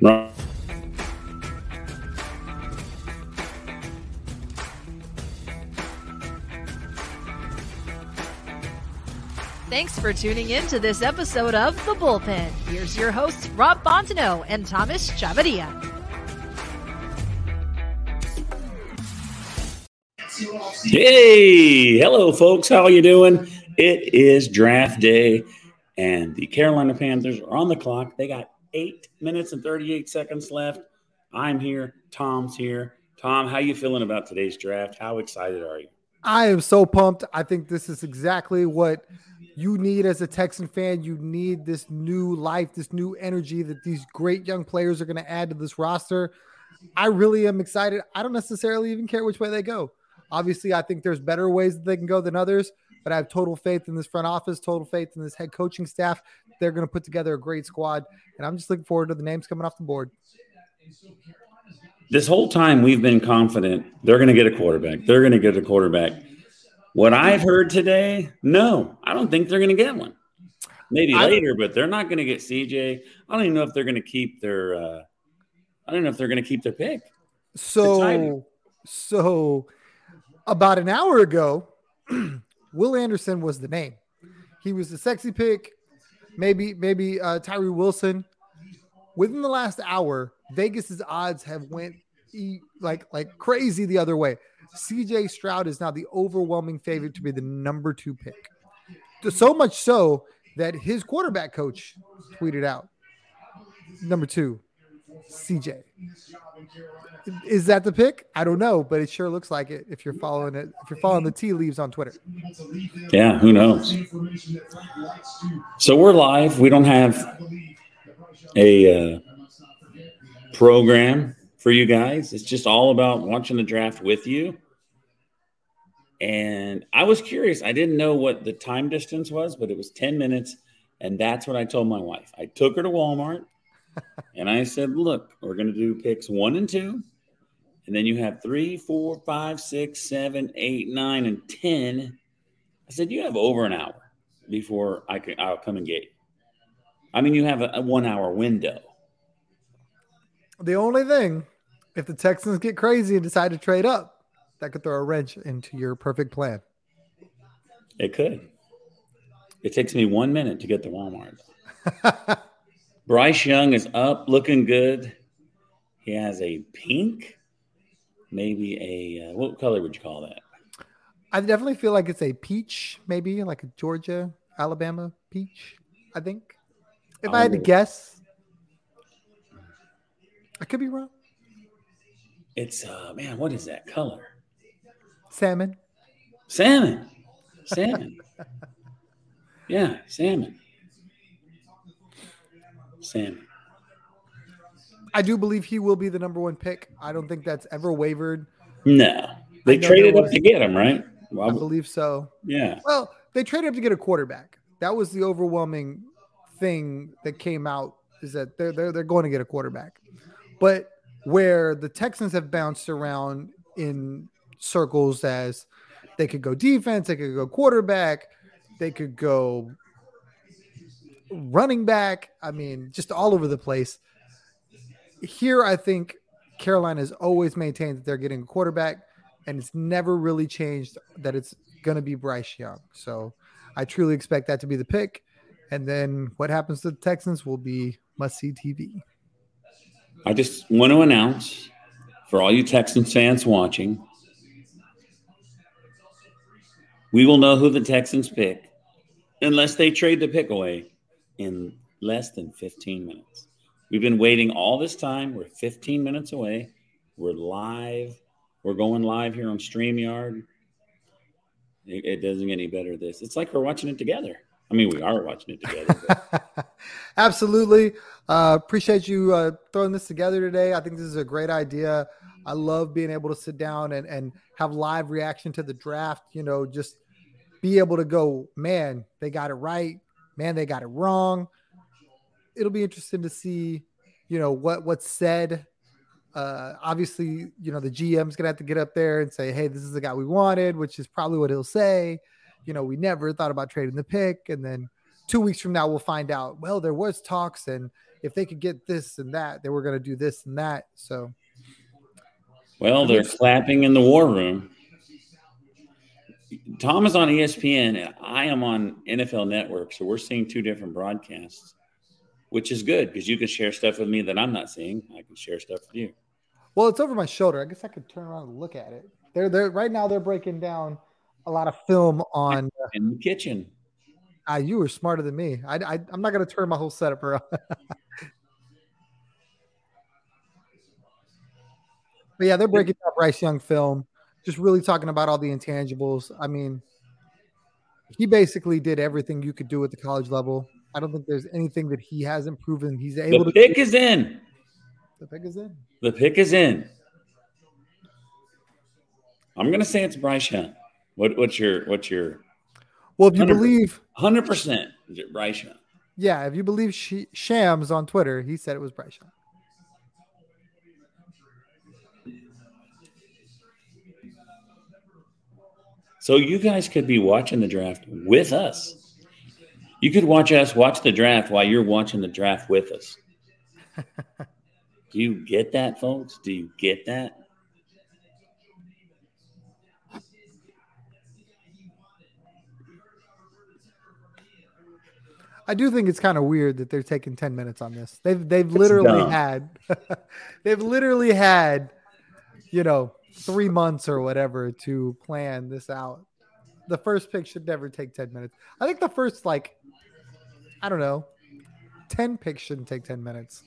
Right. Thanks for tuning in to this episode of The Bullpen. Here's your hosts, Rob Fontenot and Thomas Chavadia. Hey, hello, folks. How are you doing? It is draft day, and the Carolina Panthers are on the clock. They got eight minutes and 38 seconds left. I'm here. Tom's here. Tom, how you feeling about today's draft? How excited are you? I am so pumped. I think this is exactly what you need as a Texan fan. You need this new life, this new energy that these great young players are going to add to this roster. I really am excited. I don't necessarily even care which way they go. Obviously, I think there's better ways that they can go than others, but I have total faith in this front office, total faith in this head coaching staff. They're going to put together a great squad, and I'm just looking forward to the names coming off the board. This whole time we've been confident they're going to get a quarterback. They're going to get a quarterback. What I've heard today, no, I don't think they're going to get one. Maybe later, but they're not going to get CJ. I don't even know if they're going to keep their. Uh, I don't know if they're going to keep their pick. So, so about an hour ago, Will Anderson was the name. He was the sexy pick. Maybe, maybe uh, Tyree Wilson. Within the last hour, Vegas's odds have went e- like like crazy the other way. CJ Stroud is now the overwhelming favorite to be the number two pick. So much so that his quarterback coach tweeted out number two, CJ. Is that the pick? I don't know, but it sure looks like it if you're following it. If you're following the tea leaves on Twitter. Yeah, who knows? So we're live. We don't have a uh, program for you guys. It's just all about watching the draft with you. And I was curious. I didn't know what the time distance was, but it was 10 minutes. And that's what I told my wife. I took her to Walmart and I said, Look, we're going to do picks one and two. And then you have three, four, five, six, seven, eight, nine, and 10. I said, You have over an hour before I can, I'll come and get you. I mean, you have a, a one hour window. The only thing, if the Texans get crazy and decide to trade up, that could throw a wrench into your perfect plan. It could. It takes me one minute to get to Walmart. Bryce Young is up, looking good. He has a pink, maybe a uh, what color would you call that? I definitely feel like it's a peach, maybe like a Georgia, Alabama peach. I think. If I had to guess, I could be wrong. It's uh man, what is that color? Salmon. Salmon. Salmon. yeah, salmon. Salmon. I do believe he will be the number one pick. I don't think that's ever wavered. No. They traded up to get him, right? I believe so. yeah. Well, they traded up to get a quarterback. That was the overwhelming thing that came out is that they're they're they're going to get a quarterback. But where the Texans have bounced around in circles as they could go defense, they could go quarterback, they could go running back. I mean, just all over the place. Here, I think Carolina has always maintained that they're getting a quarterback, and it's never really changed that it's going to be Bryce Young. So I truly expect that to be the pick. And then what happens to the Texans will be must see TV. I just want to announce for all you Texans fans watching, we will know who the Texans pick unless they trade the pick away in less than 15 minutes. We've been waiting all this time. We're 15 minutes away. We're live. We're going live here on StreamYard. It, it doesn't get any better. This it's like we're watching it together. I mean, we are watching it together. Absolutely. Uh, appreciate you uh, throwing this together today. I think this is a great idea. I love being able to sit down and, and have live reaction to the draft, you know, just be able to go, man, they got it right. Man, they got it wrong. It'll be interesting to see, you know, what what's said. Uh, obviously, you know, the GM's gonna have to get up there and say, hey, this is the guy we wanted, which is probably what he'll say. You know, we never thought about trading the pick. And then two weeks from now, we'll find out, well, there was talks, and if they could get this and that, they were gonna do this and that. So Well, they're clapping in the war room. Tom is on ESPN and I am on NFL Network, so we're seeing two different broadcasts, which is good because you can share stuff with me that I'm not seeing. I can share stuff with you. Well, it's over my shoulder. I guess I could turn around and look at it. They're they're right now they're breaking down a lot of film on In the kitchen. ah, you were smarter than me. I, I I'm not gonna turn my whole setup around. but yeah, they're breaking down Bryce Young film, just really talking about all the intangibles. I mean, he basically did everything you could do at the college level. I don't think there's anything that he hasn't proven he's able The to pick do. is in. The pick is in. The pick is in. I'm gonna say it's Bryce Young. What, what's your what's your Well, if you 100%. believe, hundred percent? Is it Bryce Young? yeah, if you believe Sh- Shams on Twitter, he said it was Bryce Young. So you guys could be watching the draft with us. You could watch us watch the draft while you're watching the draft with us. Do you get that, folks? Do you get that? I do think it's kind of weird that they're taking 10 minutes on this. They've they've literally dumb. had they've literally had you know 3 months or whatever to plan this out. The first pick should never take 10 minutes. I think the first like I don't know 10 picks shouldn't take 10 minutes.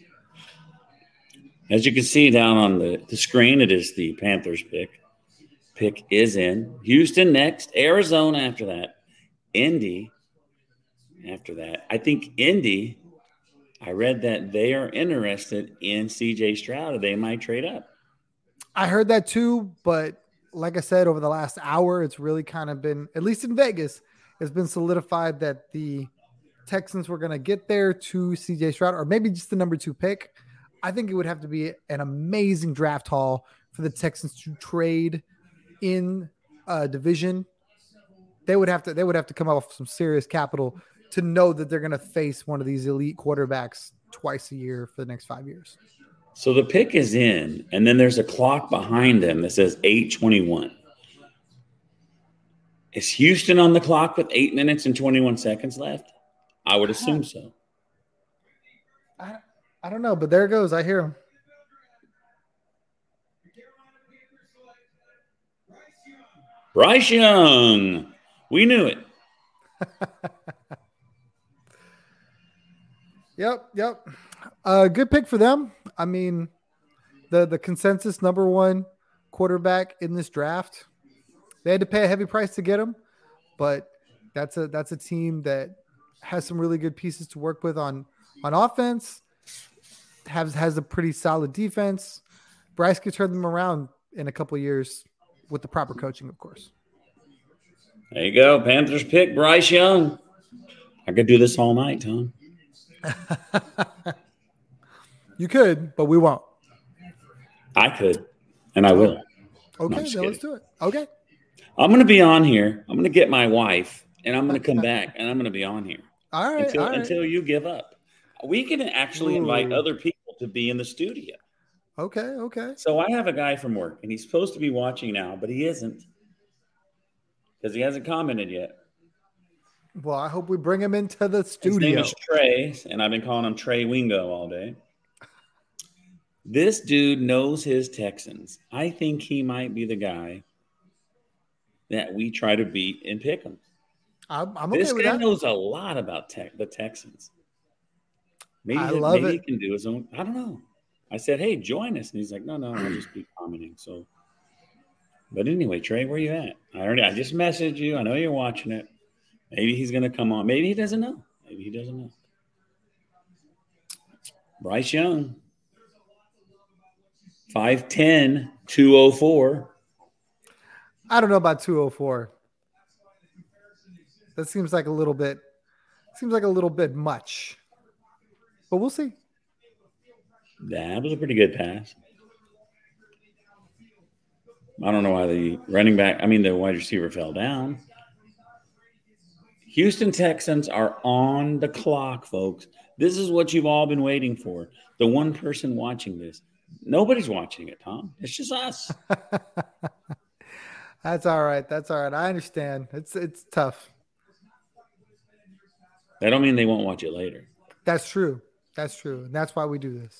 As you can see down on the, the screen, it is the Panthers pick. Pick is in. Houston next, Arizona after that, Indy after that. I think Indy, I read that they are interested in CJ Stroud. They might trade up. I heard that too, but like I said, over the last hour, it's really kind of been, at least in Vegas, it's been solidified that the Texans were going to get there to CJ Stroud, or maybe just the number two pick. I think it would have to be an amazing draft haul for the Texans to trade in a division. They would have to they would have to come with some serious capital to know that they're going to face one of these elite quarterbacks twice a year for the next five years. So the pick is in, and then there's a clock behind them that says 821. Is Houston on the clock with eight minutes and 21 seconds left? I would assume uh-huh. so. I, I don't know, but there it goes. I hear him. Bryce Young. We knew it. Yep, yep. Uh, good pick for them. I mean, the the consensus number one quarterback in this draft. They had to pay a heavy price to get him, but that's a that's a team that has some really good pieces to work with on on offense. Has has a pretty solid defense. Bryce could turn them around in a couple years with the proper coaching, of course. There you go. Panthers pick Bryce Young. I could do this all night, Tom. you could, but we won't. I could, and I will. Oh, okay, no, then let's do it. Okay. I'm going to be on here. I'm going to get my wife, and I'm going to come back, and I'm going to be on here. All right. Until, all right. until you give up. We can actually Ooh. invite other people to be in the studio. Okay. Okay. So I have a guy from work, and he's supposed to be watching now, but he isn't because he hasn't commented yet. Well, I hope we bring him into the studio. His name is Trey, and I've been calling him Trey Wingo all day. This dude knows his Texans. I think he might be the guy that we try to beat and pick him. I'm, I'm okay this guy knows a lot about tech, the Texans. Maybe, I love maybe it. he can do his own. I don't know. I said, "Hey, join us," and he's like, "No, no, I'll just be commenting." So, but anyway, Trey, where are you at? I already, I just messaged you. I know you're watching it. Maybe he's gonna come on. Maybe he doesn't know. Maybe he doesn't know. Bryce Young, 5'10, 204. I don't know about 204. That seems like a little bit seems like a little bit much. But we'll see. That was a pretty good pass. I don't know why the running back, I mean, the wide receiver fell down. Houston Texans are on the clock, folks. This is what you've all been waiting for. The one person watching this. Nobody's watching it, Tom. It's just us. That's all right. That's all right. I understand. It's it's tough. That don't mean they won't watch it later. That's true. That's true. And that's why we do this.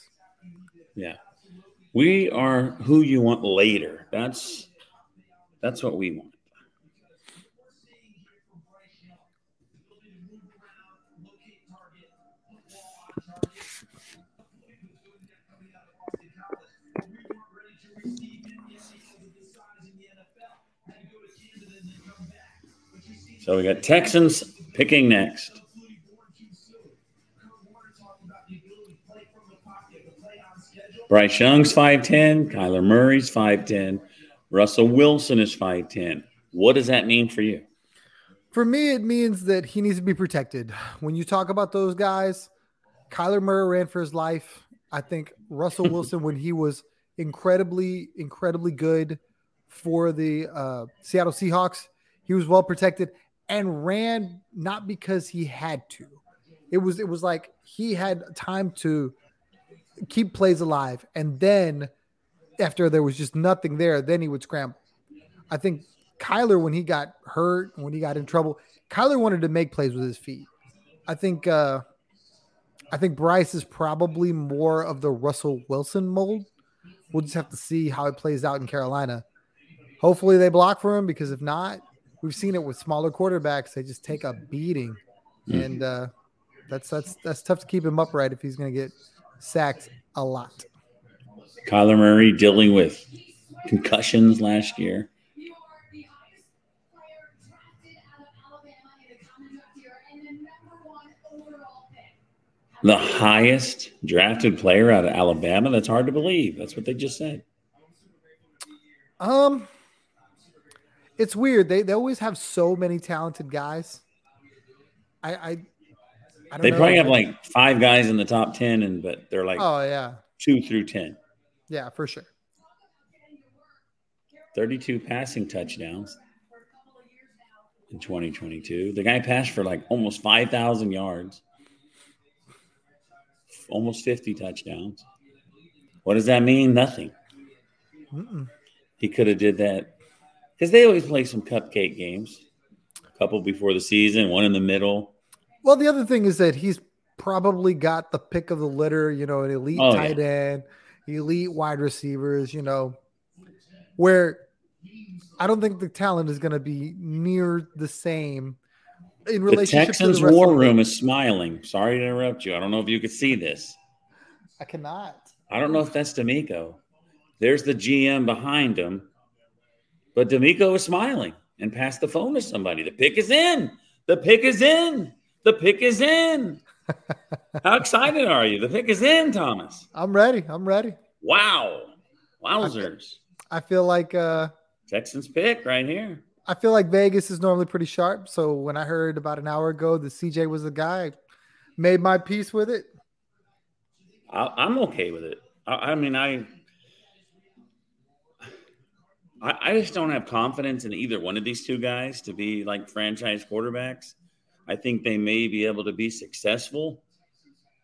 Yeah. We are who you want later. That's that's what we want. So we got Texans picking next. Bryce Young's 5'10, Kyler Murray's 5'10, Russell Wilson is 5'10. What does that mean for you? For me, it means that he needs to be protected. When you talk about those guys, Kyler Murray ran for his life. I think Russell Wilson, when he was incredibly, incredibly good for the uh, Seattle Seahawks, he was well protected and ran not because he had to. It was it was like he had time to keep plays alive, and then after there was just nothing there, then he would scramble. I think Kyler, when he got hurt, when he got in trouble, Kyler wanted to make plays with his feet. I think uh, I think Bryce is probably more of the Russell Wilson mold. We'll just have to see how it plays out in Carolina. Hopefully they block for him because if not, we've seen it with smaller quarterbacks. They just take a beating, mm. and uh, that's that's that's tough to keep him upright if he's going to get sacked a lot. Kyler Murray dealing with concussions last year. The highest drafted player out of Alabama. That's hard to believe. That's what they just said. Um, it's weird. They they always have so many talented guys. I I, I they know. probably have like five guys in the top ten, and but they're like oh yeah two through ten. Yeah, for sure. Thirty-two passing touchdowns in 2022. The guy passed for like almost five thousand yards, almost fifty touchdowns. What does that mean? Nothing. Mm-mm. He could have did that because they always play some cupcake games. A couple before the season, one in the middle. Well, the other thing is that he's probably got the pick of the litter, you know, an elite Oh, tight end, elite wide receivers, you know, where I don't think the talent is going to be near the same in The Texans to the war room is smiling. Sorry to interrupt you. I don't know if you could see this. I cannot. I don't know if that's DeMeco. There's the GM behind him, but DeMeco is smiling and passed the phone to somebody. The pick is in. The pick is in. The pick is in. How excited are you? The pick is in, Thomas. I'm ready. I'm ready. Wow. Wowzers. I feel like uh Texans pick right here. I feel like Vegas is normally pretty sharp. So when I heard about an hour ago that CJ was the guy, I made my peace with it. I, I'm okay with it. I, I mean, I, I, I just don't have confidence in either one of these two guys to be like franchise quarterbacks. I think they may be able to be successful,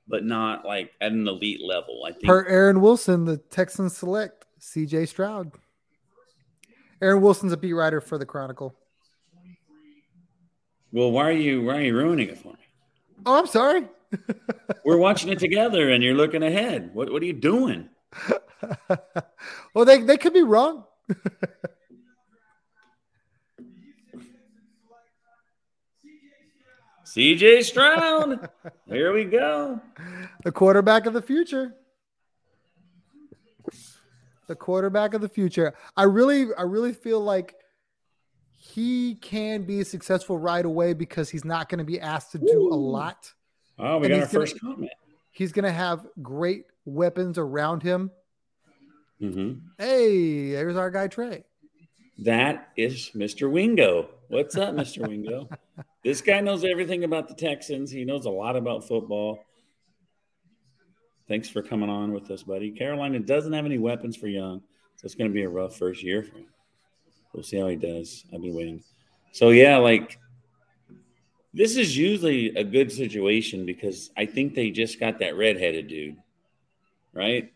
but not like at an elite level. I think Per Aaron Wilson, the Texans select CJ Stroud. Aaron Wilson's a beat writer for the Chronicle. Well, why are you why are you ruining it for me? Oh, I'm sorry. We're watching it together, and you're looking ahead. What what are you doing? well, they, they could be wrong. C.J. Stroud. Here we go. The quarterback of the future. The quarterback of the future. I really, I really feel like he can be successful right away because he's not going to be asked to do a lot. Oh, we And got our gonna- first comment. He's going to have great weapons around him. Hmm Hey, there's our guy Trey. That is Mr. Wingo. What's up, Mr. Wingo? this guy knows everything about the Texans. He knows a lot about football. Thanks for coming on with us, buddy. Carolina doesn't have any weapons for Young, so it's going to be a rough first year for him. We'll see how he does. I've been waiting. So, yeah, like this is usually a good situation because I think they just got that redheaded dude, right?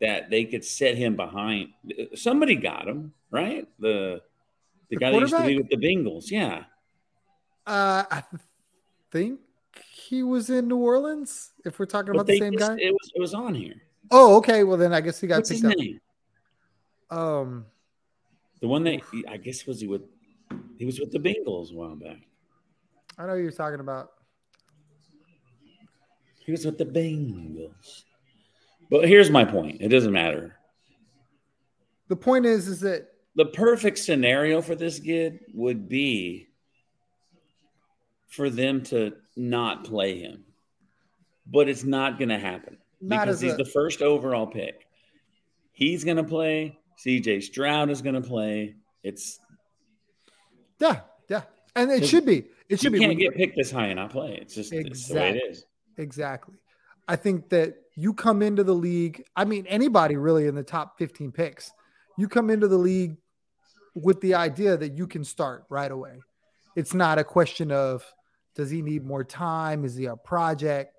That they could set him behind. Somebody got him, right? The the, The guy that used to be with the Bengals. Yeah. Uh, I think he was in New Orleans. If we're talking But about the same just- guy. It was it was on here. Oh, okay. Well, then I guess he got What's picked up. name? Um, The one that I guess was he with he was with the Bengals a while back. I know who you're talking about. He was with the Bengals. But here's my point. It doesn't matter. The point is, is that The perfect scenario for this kid would be for them to not play him. But it's not going to happen Not because he's a- the first overall pick. He's going to play. CJ Stroud is going to play. It's yeah, yeah, and it should be. It should you be. can't get picked this high and not play. It's just it's the way it Exactly. is. Exactly. I think that you come into the league. I mean, anybody really in the top 15 picks, you come into the league with the idea that you can start right away. It's not a question of does he need more time? Is he a project?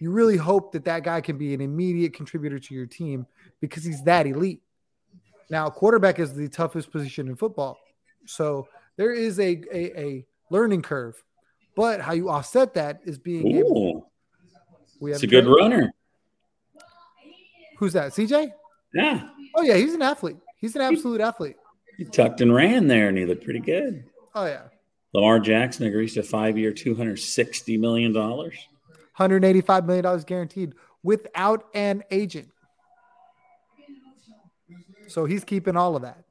You really hope that that guy can be an immediate contributor to your team because he's that elite. Now, quarterback is the toughest position in football. So there is a, a, a learning curve. But how you offset that is being able Ooh, we have it's a good runner. Who's that? CJ? Yeah, Oh yeah, he's an athlete. He's an absolute athlete. he tucked and ran there, and he looked pretty good. Oh yeah. Lamar Jackson agrees to five-year, two hundred sixty million dollars. 185 million dollars guaranteed without an agent. So he's keeping all of that.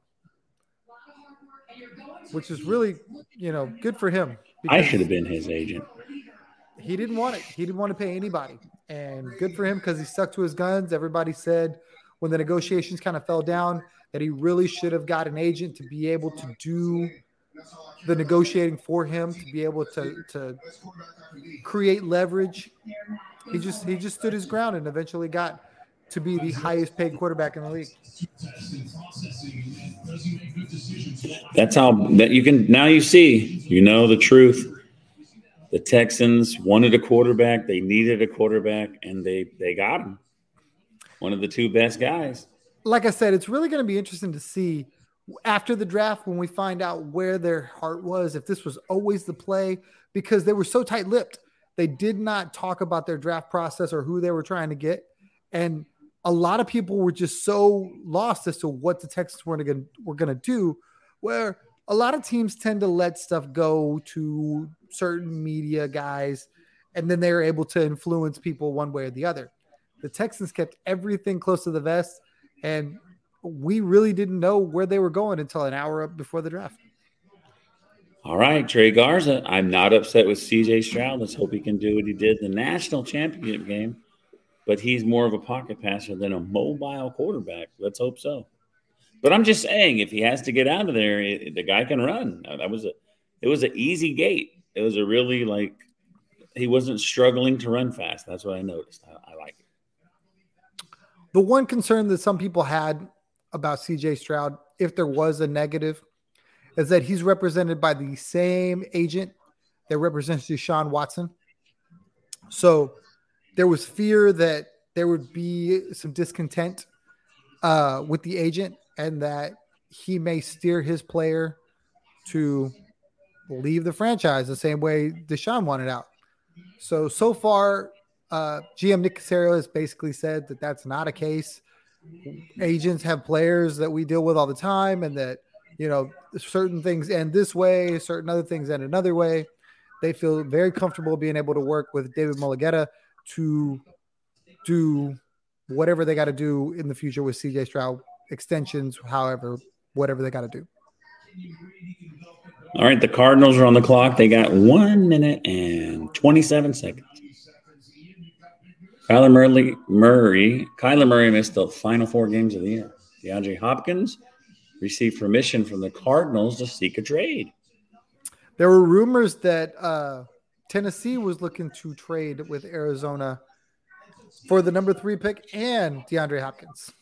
Which is really, you know, good for him. I should have been his agent. He didn't want it. He didn't want to pay anybody. And good for him because he stuck to his guns. Everybody said when the negotiations kind of fell down that he really should have got an agent to be able to do the negotiating for him, to be able to to create leverage. He just he just stood his ground and eventually got to be the highest paid quarterback in the league. That's how that you can now you see, you know the truth. The Texans wanted a quarterback, they needed a quarterback, and they they got him. One of the two best guys. like I said, it's really going to be interesting to see after the draft when we find out where their heart was, if this was always the play, because they were so tight lipped. They did not talk about their draft process or who they were trying to get. And a lot of people were just so lost as to what the Texans were going were going to do. Where a lot of teams tend to let stuff go to certain media guys, and then they're able to influence people one way or the other. The Texans kept everything close to the vest, and we really didn't know where they were going until an hour up before the draft. All right, Trey Garza. I'm not upset with CJ Stroud. Let's hope he can do what he did the national championship game. But he's more of a pocket passer than a mobile quarterback. Let's hope so. But I'm just saying, if he has to get out of there, the guy can run. That was a, it was an easy gait. It was a really like, he wasn't struggling to run fast. That's what I noticed. I, I like it. The one concern that some people had about CJ Stroud, if there was a negative, is that he's represented by the same agent that represents Deshaun Watson. So there was fear that there would be some discontent uh, with the agent and that he may steer his player to leave the franchise the same way Deshaun wanted out. So, so far, uh, GM Nick Caserio has basically said that that's not a case. Agents have players that we deal with all the time, and that you know certain things end this way, certain other things end another way. They feel very comfortable being able to work with David Mulugheta to do whatever they got to do in the future with CJ Stroud extensions, however, whatever they got to do. All right, the Cardinals are on the clock. They got one minute and 27 seconds. Kyler Murray, Murray, Kyler Murray missed the final four games of the year. DeAndre Hopkins received permission from the Cardinals to seek a trade. There were rumors that uh, Tennessee was looking to trade with Arizona for the number three pick and DeAndre Hopkins.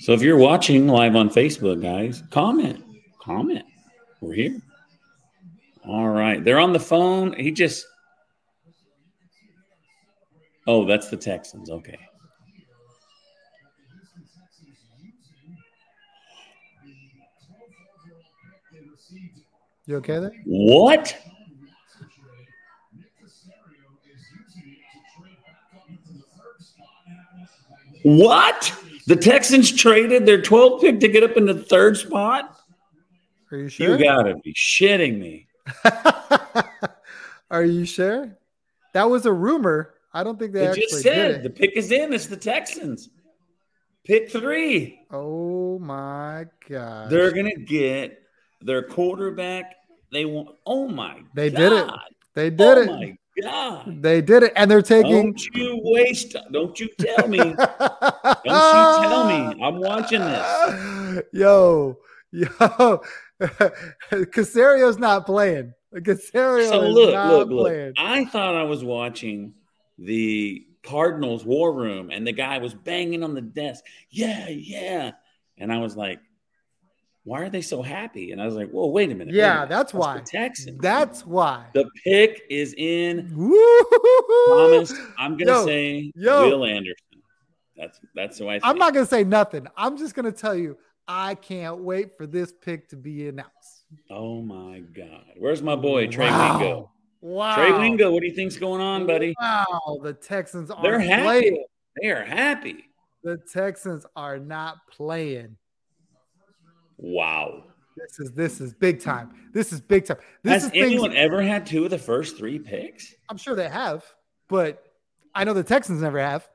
So if you're watching live on Facebook, guys, comment, comment. We're here. All right. They're on the phone. He just. Oh, that's the Texans. Okay. You okay there? What? What? The Texans traded their 12th pick to get up in the third spot? Are you sure? You gotta be shitting me. Are you sure? That was a rumor. I don't think they, they just said did the pick is in. It's the Texans. Pick three. Oh my god! They're gonna get their quarterback. They want. Oh my! They god. did it. They did oh it. my god! They did it, and they're taking. Don't you waste. Don't you tell me. don't you tell me. I'm watching this. Yo, yo, Caserio's not playing. Caserio So is look, not look, look. playing. I thought I was watching the Cardinals war room, and the guy was banging on the desk. Yeah, yeah. And I was like, why are they so happy? And I was like, well, wait a minute. wait a Yeah, minute. that's why. the Texans. That's why. the pick is in. Thomas, I'm gonna Yo, say yo. Will Anderson. That's that's who I. Think. I'm not gonna say nothing. I'm just gonna tell you, I can't wait for this pick to be announced. Oh my God, where's my boy Trey Wow. Wingo? Wow. Trey Wingo, what do you think's going on, buddy? Wow, the Texans are They're happy. playing. They are happy. The Texans are not playing. Wow. This is this is big time. This is big time. This Has anyone ever had two of the first three picks? I'm sure they have, but I know the Texans never have.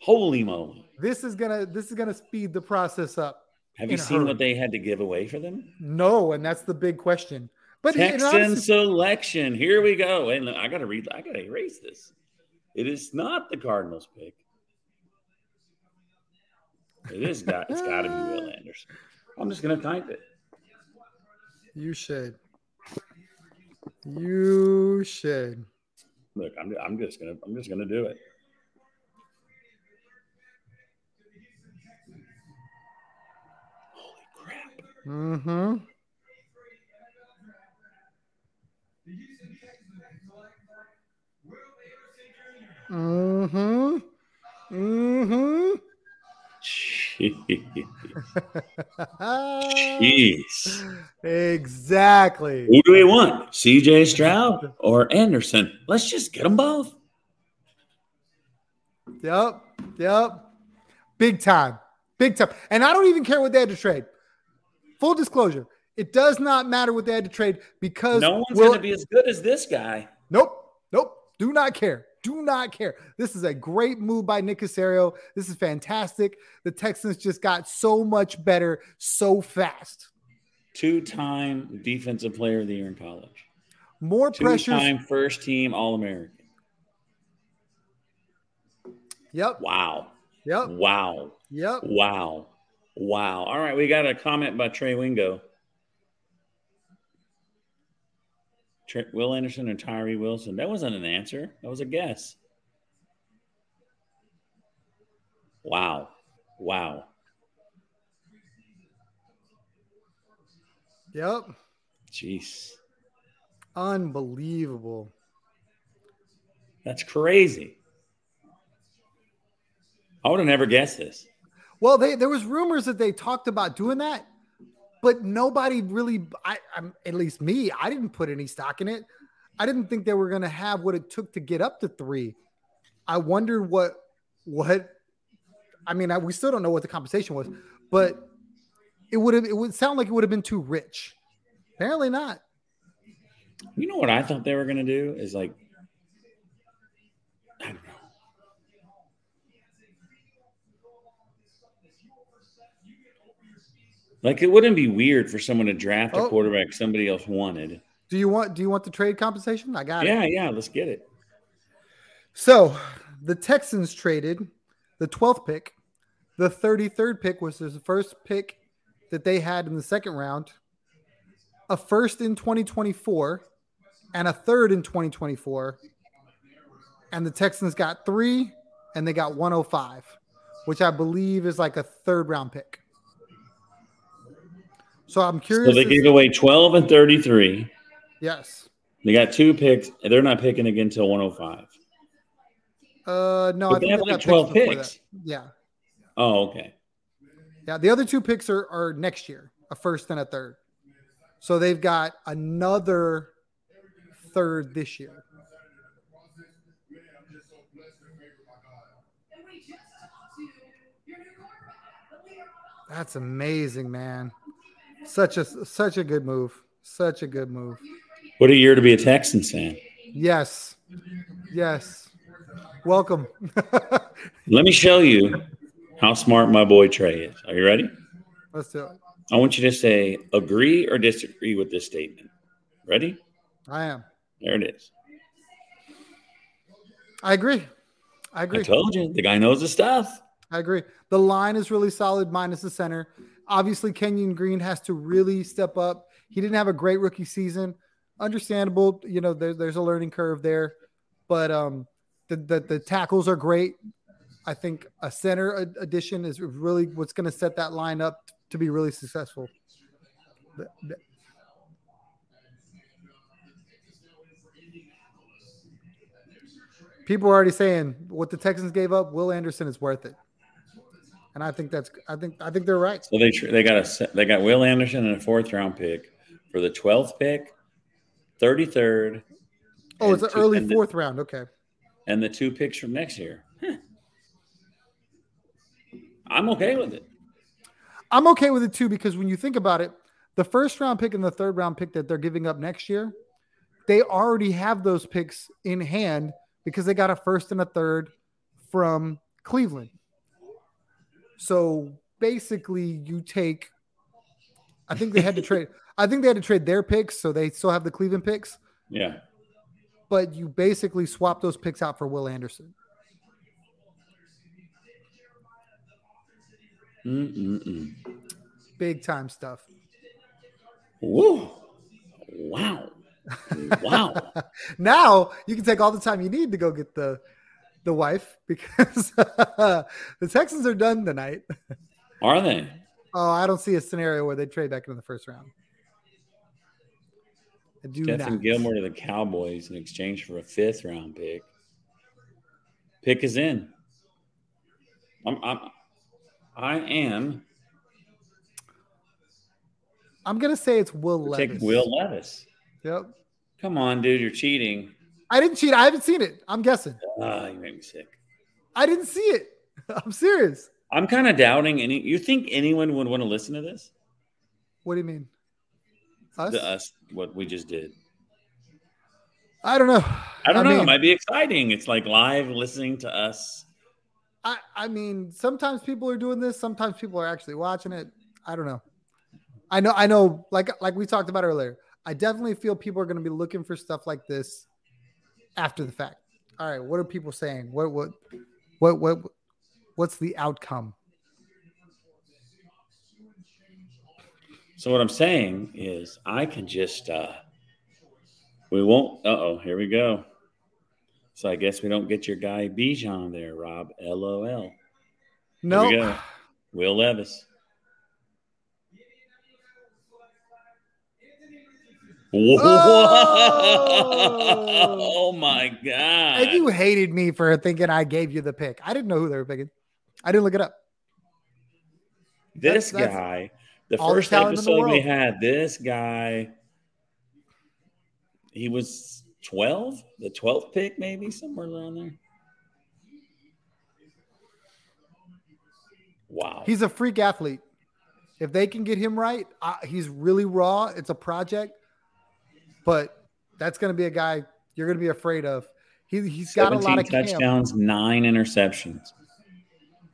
Holy moly! This is gonna this is gonna speed the process up. Have you seen what they had to give away for them? No, and that's the big question. But Texan honestly, selection. Here we go. And I gotta read. I gotta erase this. It is not the Cardinals pick. It is got. It's got to be Will Anderson. I'm just gonna type it. you should. You should. Look, I'm. I'm just gonna. I'm just gonna do it. Mm-hmm. Mm-hmm. Mm-hmm. Jeez. exactly. Who do we want? CJ Stroud or Anderson? Let's just get them both. Yep. Yep. Big time. Big time. And I don't even care what they had to trade. Full disclosure, it does not matter what they had to trade because No one's going to be as good as this guy. Nope. Nope. Do not care. Do not care. This is a great move by Nick Caserio. This is fantastic. The Texans just got so much better so fast. Two-time defensive player of the year in college. More pressures. Two-time first-team All-American. Yep. Wow. Yep. Wow. Yep. Wow. Wow. All right, we got a comment by Trey Wingo. Trey, Will Anderson and Tyree Wilson. That wasn't an answer. That was a guess. Wow. Wow. Yep. Jeez. Unbelievable. That's crazy. I would have never guessed this. Well, they there was rumors that they talked about doing that, but nobody really. I, I'm at least me. I didn't put any stock in it. I didn't think they were going to have what it took to get up to three. I wondered what what. I mean, I, we still don't know what the compensation was, but it would have. It would sound like it would have been too rich. Apparently not. You know what I thought they were going to do is like, I don't know. Like it wouldn't be weird for someone to draft a Oh. quarterback somebody else wanted. Do you want? Do you want the trade compensation? I got it. Yeah, yeah, let's get it. So the Texans traded the 12th pick. The 33rd pick was the first pick that they had in the second round, a first in 2024, and a third in 2024. And the Texans got three and they got 105, which I believe is like a third round pick. So I'm curious. So they gave away 12 and 33. yes. They got two picks. and They're not picking again until 105. Uh, no, But I they think have like got 12 before that. picks. Yeah. Oh, okay. Yeah, the other two picks are, are next year, a first and a third. So they've got another third this year. That's amazing, man. Such a such a good move. Such a good move. What a year to be a Texans fan. Yes. Yes. Welcome. Let me show you how smart my boy Trey is. Are you ready? Let's do it. I want you to say agree or disagree with this statement. Ready? I am. There it is. I agree. I agree. I told you the guy knows his stuff. I agree. The line is really solid, minus the center. Obviously, Kenyon Green has to really step up. He didn't have a great rookie season. Understandable, you know, there, there's a learning curve there, but um, the, the the tackles are great. I think a center ad- addition is really what's going to set that line up to be really successful. People are already saying what the Texans gave up. Will Anderson is worth it, and I think that's. I think. I think they're right. So they they got a they got Will Anderson and a fourth round pick for the twelfth pick, thirty third. Oh, it's an early and the, fourth round. Okay. and the two picks from next year. Huh. I'm okay with it. I'm okay with it too because when you think about it, the first round pick and the third round pick that they're giving up next year, they already have those picks in hand because they got a first and a third from Cleveland. So basically, you take. I think they had to trade. I think they had to trade their picks, so they still have the Cleveland picks. Yeah. But you basically swap those picks out for Will Anderson. Mm-mm-mm. Big time stuff. Woo. Wow. Wow. now you can take all the time you need to go get the the wife because the Texans are done tonight. Are they? Oh, I don't see a scenario where they trade back into the first round. I do Stephon not. Gilmore to the Cowboys in exchange for a fifth round pick. Pick is in. I'm, I'm I am I'm gonna say it's Will Levis. take Will Levis. Yep. Come on, dude, you're cheating. I didn't cheat. I haven't seen it. I'm guessing. Ah, you make me sick. I didn't see it. I'm serious. I'm kind of doubting any. You think anyone would want to listen to this? What do you mean? Us? The us, what we just did. I don't know. I don't I know. Mean, it might be exciting. It's like live listening to us. I, I mean, sometimes people are doing this. Sometimes people are actually watching it. I don't know. I know. I know. Like like we talked about earlier. I definitely feel people are going to be looking for stuff like this after the fact. All right, what are people saying? What what what what what's the outcome? So what I'm saying is I can just uh we won't uh oh, here we go. So I guess we don't get your guy Bijan there, Rob. LOL. No. Nope. Will Levis. Oh. oh my god! And you hated me for thinking I gave you the pick. I didn't know who they were picking. I didn't look it up. This that's, guy, that's the first episode the we had, this guy, he was 12, the 12th pick, maybe somewhere around there. Wow. He's a freak athlete. If they can get him right, uh, he's really raw. It's a project but that's going to be a guy you're going to be afraid of. He, he's got a lot of touchdowns, camp. nine interceptions,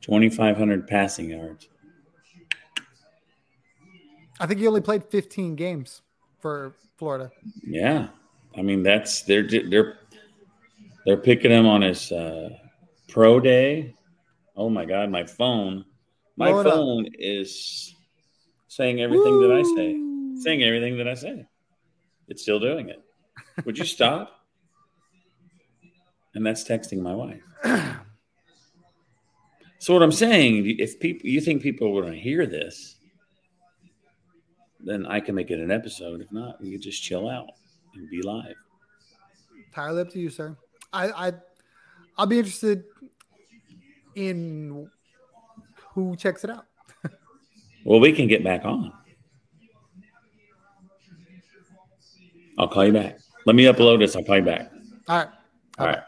2,500 passing yards. I think he only played 15 games for Florida. Yeah, I mean that's they're they're they're picking him on his uh, pro day. Oh my God, my phone, my phone up. is saying everything Woo! that I say, saying everything that I say. It's still doing it. Would you stop? and that's texting my wife. so what I'm saying, if people you think people are going to hear this, then I can make it an episode. If not, we could just chill out and be live. Entirely up to you, sir. I, I I'll be interested in who checks it out. well, we can get back on. I'll call you back. Let me upload this. I'll call you back. All right. All right.